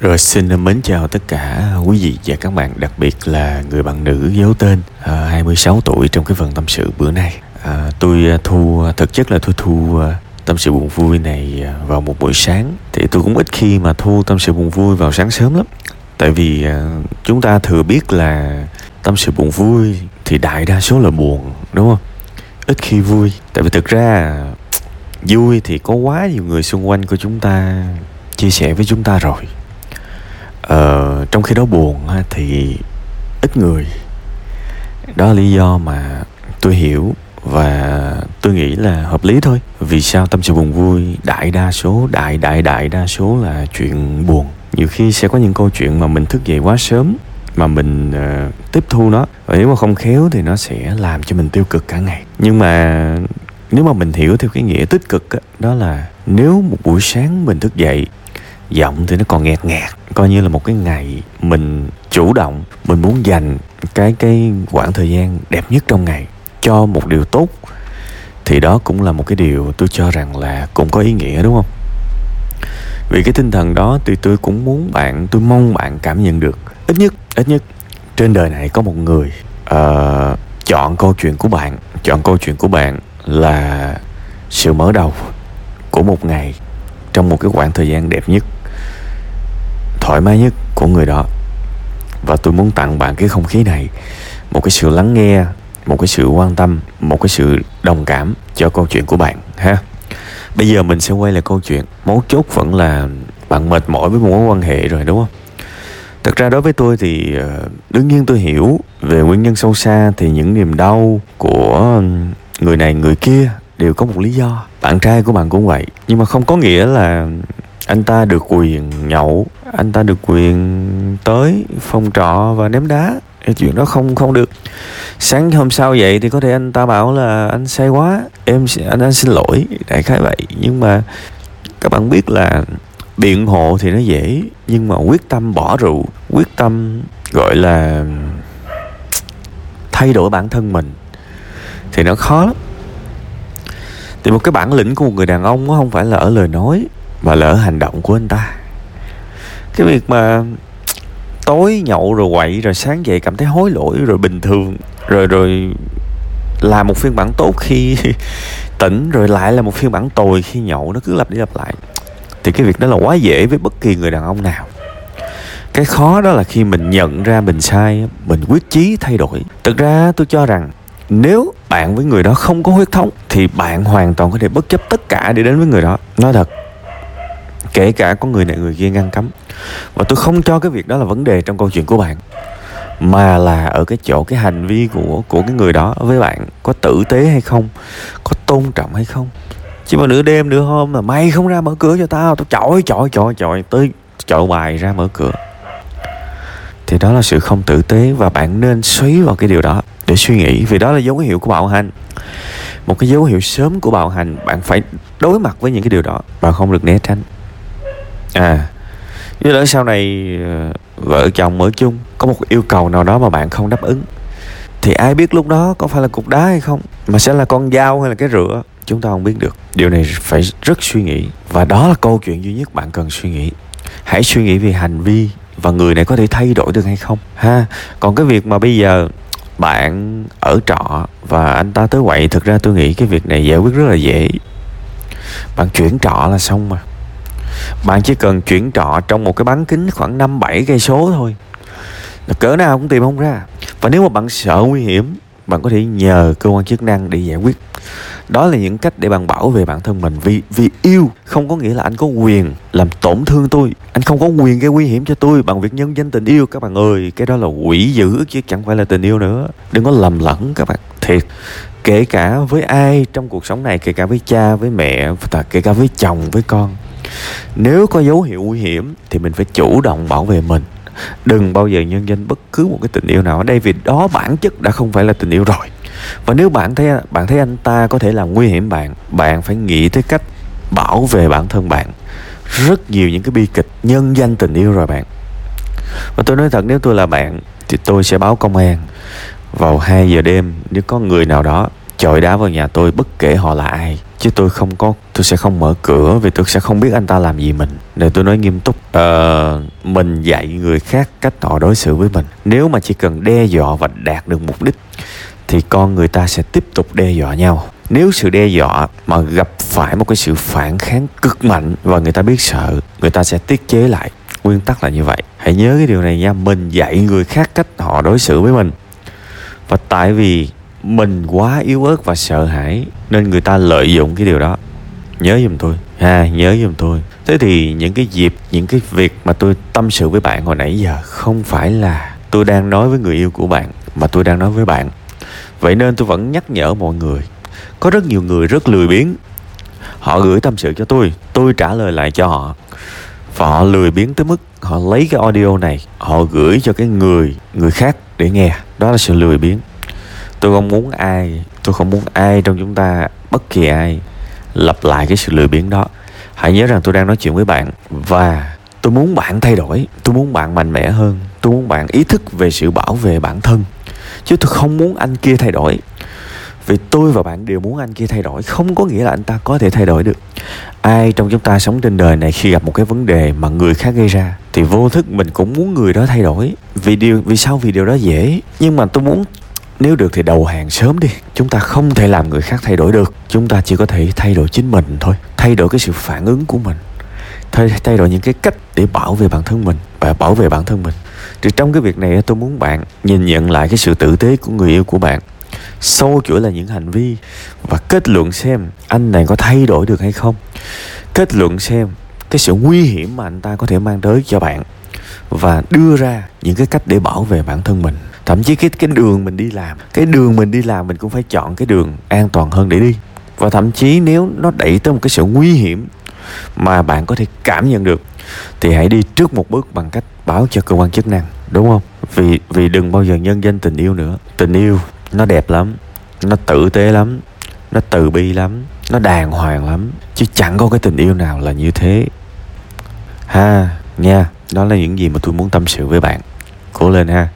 Rồi xin mến chào tất cả quý vị và các bạn Đặc biệt là người bạn nữ giấu tên à, 26 tuổi trong cái phần tâm sự bữa nay. À, Tôi à, thu, à, thực chất là tôi thu à, tâm sự buồn vui này vào một buổi sáng. Thì tôi cũng ít khi mà thu tâm sự buồn vui vào sáng sớm lắm. Tại vì chúng ta thừa biết là tâm sự buồn vui thì đại đa số là buồn đúng không? Ít khi vui. Tại vì thực ra vui thì có quá nhiều người xung quanh của chúng ta chia sẻ với chúng ta rồi ờ, trong khi đó buồn thì ít người. Đó là lý do mà tôi hiểu và tôi nghĩ là hợp lý thôi. Vì sao tâm sự buồn vui đại đa số đại đại đại đa số là chuyện buồn. Nhiều khi sẽ có những câu chuyện mà mình thức dậy quá sớm mà mình uh, tiếp thu nó. Và nếu mà không khéo thì nó sẽ làm cho mình tiêu cực cả ngày. Nhưng mà nếu mà mình hiểu theo cái nghĩa tích cực đó, đó là nếu một buổi sáng mình thức dậy giọng thì nó còn nghẹt nghẹt coi như là một cái ngày mình chủ động mình muốn dành cái cái khoảng thời gian đẹp nhất trong ngày cho một điều tốt. Thì đó cũng là một cái điều tôi cho rằng là cũng có ý nghĩa đúng không? Vì cái tinh thần đó thì tôi cũng muốn bạn tôi mong bạn cảm nhận được. Ít nhất ít nhất trên đời này có một người uh, chọn câu chuyện của bạn chọn câu chuyện của bạn là sự mở đầu của một ngày trong một cái khoảng thời gian đẹp nhất thoải mái nhất của người đó. Và tôi muốn tặng bạn cái không khí này, một cái sự lắng nghe, một cái sự quan tâm, một cái sự đồng cảm cho câu chuyện của bạn, ha. Bây giờ mình sẽ quay lại câu chuyện, mấu chốt vẫn là bạn mệt mỏi với một mối quan hệ rồi, đúng không? Thật ra đối với tôi thì ờ, đương nhiên tôi hiểu về nguyên nhân sâu xa thì những niềm đau của người này, người kia đều có một lý do. Bạn trai của bạn cũng vậy, nhưng mà không có nghĩa là anh ta được quyền nhậu, anh ta được quyền tới phòng trọ và ném đá. Cái chuyện đó không không được. Sáng hôm sau vậy thì có thể anh ta bảo là anh say quá, em anh anh xin lỗi, đại khái vậy. Nhưng mà các bạn biết là biện hộ thì nó dễ, nhưng mà quyết tâm bỏ rượu, quyết tâm, gọi là, thay đổi bản thân mình thì nó khó lắm. Thì một cái bản lĩnh của một người đàn ông nó không phải là ở lời nói mà lỡ hành động của anh ta. Cái việc mà tối nhậu rồi quậy rồi sáng dậy cảm thấy hối lỗi rồi bình thường, rồi rồi làm một phiên bản tốt khi tỉnh, rồi lại là một phiên bản tồi khi nhậu, nó cứ lặp đi lặp lại. Thì cái việc đó là quá dễ với bất kỳ người đàn ông nào. Cái khó đó là khi mình nhận ra mình sai, mình quyết chí thay đổi. Thực ra tôi cho rằng nếu bạn với người đó không có huyết thống thì bạn hoàn toàn có thể bất chấp tất cả để đến với người đó. Nói thật kể cả có người này người kia ngăn cấm. Và tôi không cho cái việc đó là vấn đề trong câu chuyện của bạn, mà là ở cái chỗ cái hành vi của của cái người đó với bạn có tử tế hay không, có tôn trọng hay không. Chứ mà nửa đêm nửa hôm mà mày không ra mở cửa cho tao. Tao chọi chọi chọi chọi tới chọi bài ra mở cửa. Thì đó là sự không tử tế và bạn nên xoáy vào cái điều đó để suy nghĩ, vì đó là dấu hiệu của bạo hành. Một cái dấu hiệu sớm của bạo hành, bạn phải đối mặt với những cái điều đó bạn không được né tránh à như lỡ sau này ờ, vợ chồng ở chung, có một yêu cầu nào đó mà bạn không đáp ứng, thì ai biết lúc đó có phải là cục đá hay không? Mà sẽ là con dao hay là cái rửa? Chúng ta không biết được. Điều này phải rất suy nghĩ, và đó là câu chuyện duy nhất bạn cần suy nghĩ. Hãy suy nghĩ về hành vi và người này có thể thay đổi được hay không, ha? Còn cái việc mà bây giờ bạn ở trọ và anh ta tới quậy, thực ra tôi nghĩ cái việc này giải quyết rất là dễ. Bạn chuyển trọ là xong mà bạn chỉ cần chuyển trọ trong một cái bán kính khoảng 5 7 cây số thôi. Là cỡ nào cũng tìm không ra. Và nếu mà bạn sợ nguy hiểm, bạn có thể nhờ cơ quan chức năng để giải quyết. Đó là những cách để bạn bảo vệ bản thân mình. Vì vì yêu không có nghĩa là anh có quyền làm tổn thương tôi. Anh không có quyền gây nguy hiểm cho tôi bằng việc nhân danh tình yêu. Các bạn ơi, cái đó là quỷ dữ chứ chẳng phải là tình yêu nữa. Đừng có lầm lẫn các bạn. Thiệt, kể cả với ai trong cuộc sống này, kể cả với cha, với mẹ, và kể cả với chồng, với con nếu có dấu hiệu nguy hiểm thì mình phải chủ động bảo vệ mình. Đừng bao giờ nhân danh bất cứ một cái tình yêu nào ở đây vì đó bản chất đã không phải là tình yêu rồi. Và nếu bạn thấy bạn thấy anh ta có thể làm nguy hiểm bạn bạn phải nghĩ tới cách bảo vệ bản thân bạn. Rất nhiều những cái bi kịch nhân danh tình yêu rồi bạn. Và tôi nói thật, nếu tôi là bạn thì tôi sẽ báo công an vào 2 giờ đêm. Nếu có người nào đó chọi đá vào nhà tôi bất kể họ là ai. Chứ tôi không có tôi sẽ không mở cửa vì tôi sẽ không biết anh ta làm gì mình. Nên tôi nói nghiêm túc ờ, mình dạy người khác cách họ đối xử với mình. Nếu mà chỉ cần đe dọa và đạt được mục đích thì con người ta sẽ tiếp tục đe dọa nhau. Nếu sự đe dọa mà gặp phải một cái sự phản kháng cực mạnh và người ta biết sợ người ta sẽ tiết chế lại. Nguyên tắc là như vậy. Hãy nhớ cái điều này nha. Mình dạy người khác cách họ đối xử với mình. Và tại vì mình quá yếu ớt và sợ hãi, nên người ta lợi dụng cái điều đó. Nhớ giùm tôi. Ha, nhớ giùm tôi. Thế thì những cái dịp, những cái việc mà tôi tâm sự với bạn hồi nãy giờ không phải là tôi đang nói với người yêu của bạn, mà tôi đang nói với bạn. Vậy nên tôi vẫn nhắc nhở mọi người. Có rất nhiều người rất lười biếng. Họ gửi tâm sự cho tôi tôi trả lời lại cho họ. Và họ lười biếng tới mức họ lấy cái audio này, họ gửi cho cái người người khác để nghe. Đó là sự lười biếng tôi không muốn ai, tôi không muốn ai trong chúng ta, bất kỳ ai, lặp lại cái sự lười biếng đó. Hãy nhớ rằng tôi đang nói chuyện với bạn và tôi muốn bạn thay đổi, tôi muốn bạn mạnh mẽ hơn, tôi muốn bạn ý thức về sự bảo vệ bản thân, chứ tôi không muốn anh kia thay đổi. Vì tôi và bạn đều muốn anh kia thay đổi, không có nghĩa là anh ta có thể thay đổi được. Ai trong chúng ta sống trên đời này khi gặp một cái vấn đề mà người khác gây ra, thì vô thức mình cũng muốn người đó thay đổi. Vì điều, vì sao? Vì điều đó dễ. Nhưng mà tôi muốn nếu được thì đầu hàng sớm đi. Chúng ta không thể làm người khác thay đổi được. Chúng ta chỉ có thể thay đổi chính mình thôi. Thay đổi cái sự phản ứng của mình. Thay, thay đổi những cái cách để bảo vệ bản thân mình và bảo vệ bản thân mình. Thì trong cái việc này tôi muốn bạn nhìn nhận lại cái sự tử tế của người yêu của bạn. Sâu chuỗi là những hành vi và kết luận xem anh này có thay đổi được hay không. Kết luận xem cái sự nguy hiểm mà anh ta có thể mang tới cho bạn và đưa ra những cái cách để bảo vệ bản thân mình thậm chí cái cái đường mình đi làm, cái đường mình đi làm mình cũng phải chọn cái đường an toàn hơn để đi. Và thậm chí nếu nó đẩy tới một cái sự nguy hiểm mà bạn có thể cảm nhận được, thì hãy đi trước một bước bằng cách báo cho cơ quan chức năng, đúng không? Vì vì đừng bao giờ nhân danh tình yêu nữa. Tình yêu nó đẹp lắm, nó tử tế lắm, nó từ bi lắm, nó đàng hoàng lắm. Chứ chẳng có cái tình yêu nào là như thế. Ha, nha, đó là những gì mà tôi muốn tâm sự với bạn. Cố lên ha.